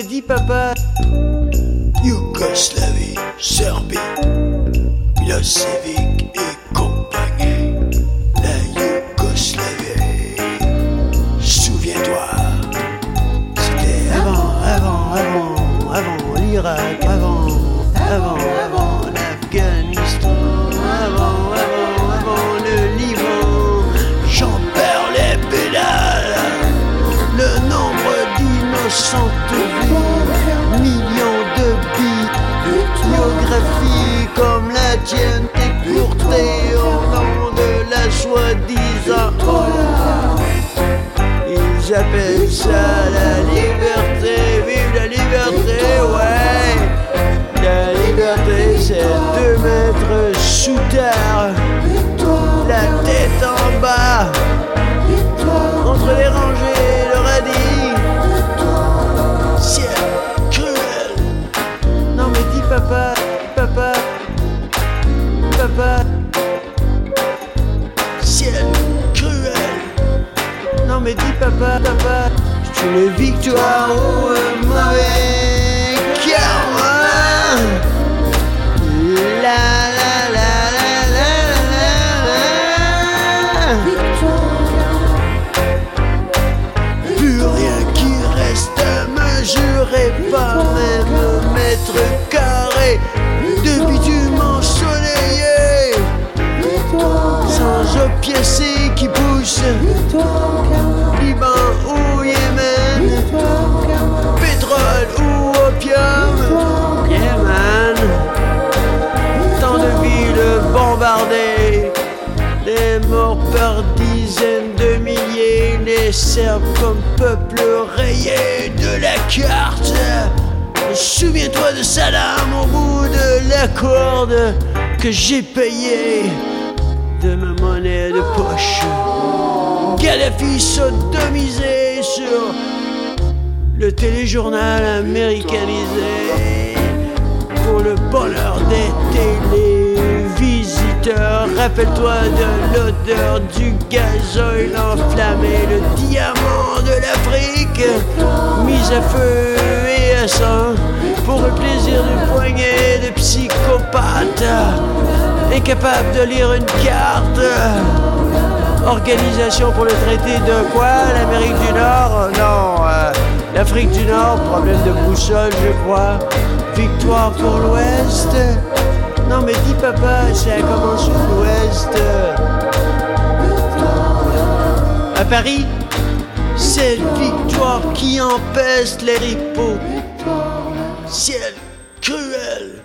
mais dis papa. Yougoslavie, Serbie, Milosevic et compagnie. La Yougoslavie. Souviens-toi. C'était Avant, avant, avant, avant l'Irak, avant, avant, avant l'Afghanistan, avant, avant, avant le Liban. J'en perds les pédales. Le nombre d'innocentes soi-disant. Ils appellent ça la liberté, vive la liberté, ouais. La liberté, c'est deux mètres sous terre, la tête en bas, Mais dis papa, papa. Tu le victoire ou un mauvais karma. La la la la la la la. Plus rien qui reste me jurer, pas même mètre carré de bitume ensoleillé, sans opiacé qui pousse, Liban par dizaines de milliers, les Serbes comme peuple rayé de la carte. Souviens-toi de Saddam au bout de la corde que j'ai payé de ma monnaie de poche. Kadhafi sodomisé sur le téléjournal américanisé pour le bonheur des Rappelle-toi de l'odeur du gazoil enflammé, le diamant de l'Afrique, mis à feu et à sang pour le plaisir d'une poignée de psychopathes incapables de lire une carte. Organisation pour le traité de quoi? L'Amérique du Nord? Non, euh, l'Afrique du Nord, problème de boussole, je crois. Victoire pour l'Ouest Non, mais dis papa, ça commence sur l'Ouest. À Paris, cette victoire qui empeste les ripoux. Ciel cruel